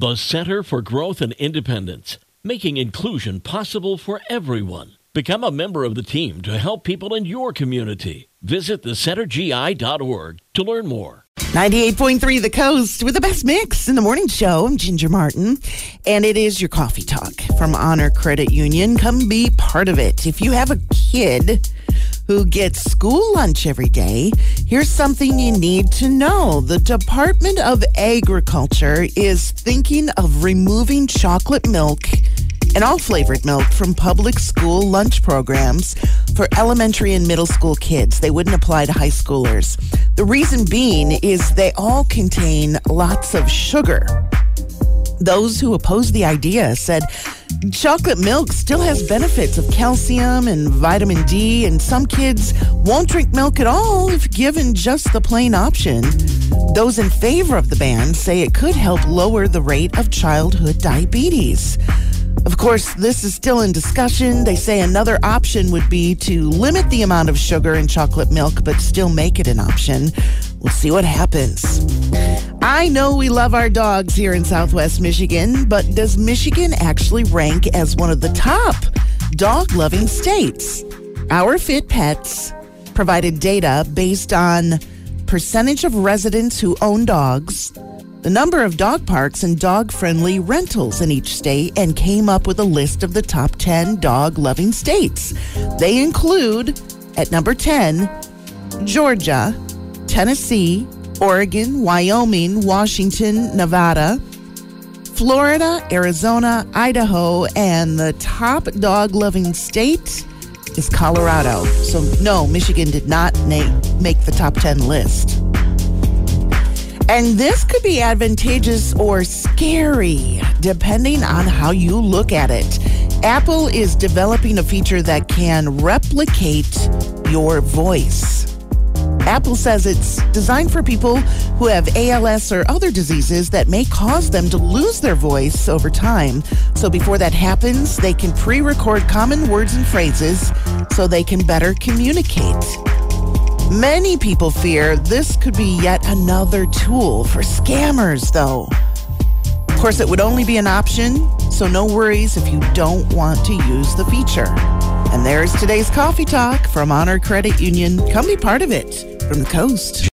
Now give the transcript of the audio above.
The Center for Growth and Independence, making inclusion possible for everyone. Become a member of the team to help people in your community. Visit thecentergi.org to learn more. 98.3 The Coast with the best mix in the morning show. I'm Ginger Martin, and it is your coffee talk from Honor Credit Union. Come be part of it. If you have a kid who gets school lunch every day, here's something you need to know. The Department of Agriculture is thinking of removing chocolate milk and all flavored milk from public school lunch programs for elementary and middle school kids. They wouldn't apply to high schoolers. The reason being is they all contain lots of sugar. Those who oppose the idea said chocolate milk still has benefits of calcium and vitamin D, and some kids won't drink milk at all if given just the plain option. Those in favor of the ban say it could help lower the rate of childhood diabetes. Of course, this is still in discussion. They say another option would be to limit the amount of sugar in chocolate milk, but still make it an option. We'll see what happens. I know we love our dogs here in Southwest Michigan, but does Michigan actually rank as one of the top dog loving states? Our Fit Pets provided data based on percentage of residents who own dogs the number of dog parks and dog friendly rentals in each state and came up with a list of the top 10 dog loving states. They include, at number 10, Georgia, Tennessee, Oregon, Wyoming, Washington, Nevada, Florida, Arizona, Idaho, and the top dog loving state is Colorado. So, no, Michigan did not make the top 10 list. And this could be advantageous or scary, depending on how you look at it. Apple is developing a feature that can replicate your voice. Apple says it's designed for people who have ALS or other diseases that may cause them to lose their voice over time. So before that happens, they can pre record common words and phrases so they can better communicate. Many people fear this could be yet another tool for scammers, though. Of course, it would only be an option, so no worries if you don't want to use the feature. And there's today's coffee talk from Honor Credit Union. Come be part of it from the coast.